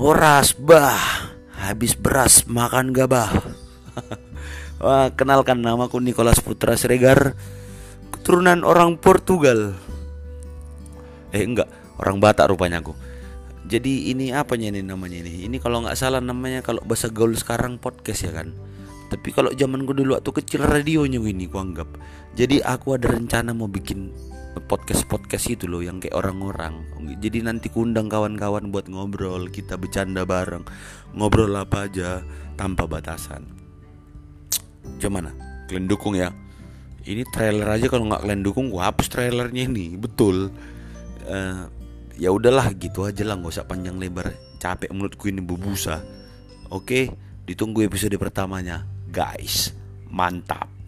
Horas bah. Habis beras makan gabah Wah, Kenalkan namaku Nicholas Putra Siregar Keturunan orang Portugal. Eh enggak. Orang Batak rupanya aku. Jadi ini apanya ini namanya ini? Ini kalau nggak salah namanya Kalau bahasa gaul sekarang podcast ya kan? Tapi kalau zaman gue dulu waktu kecil radionya ini ku anggap. Jadi aku ada rencana mau bikin podcast-podcast itu loh yang kayak orang-orang. Jadi nanti kundang kawan-kawan buat ngobrol, kita bercanda bareng, ngobrol apa aja tanpa batasan. Gimana? Kalian dukung ya? Ini trailer aja kalau nggak kalian dukung, gua hapus trailernya ini. Betul. Uh, ya udahlah gitu aja lah, nggak usah panjang lebar. Capek mulutku ini berbusa. Oke, ditunggu episode pertamanya, guys. Mantap.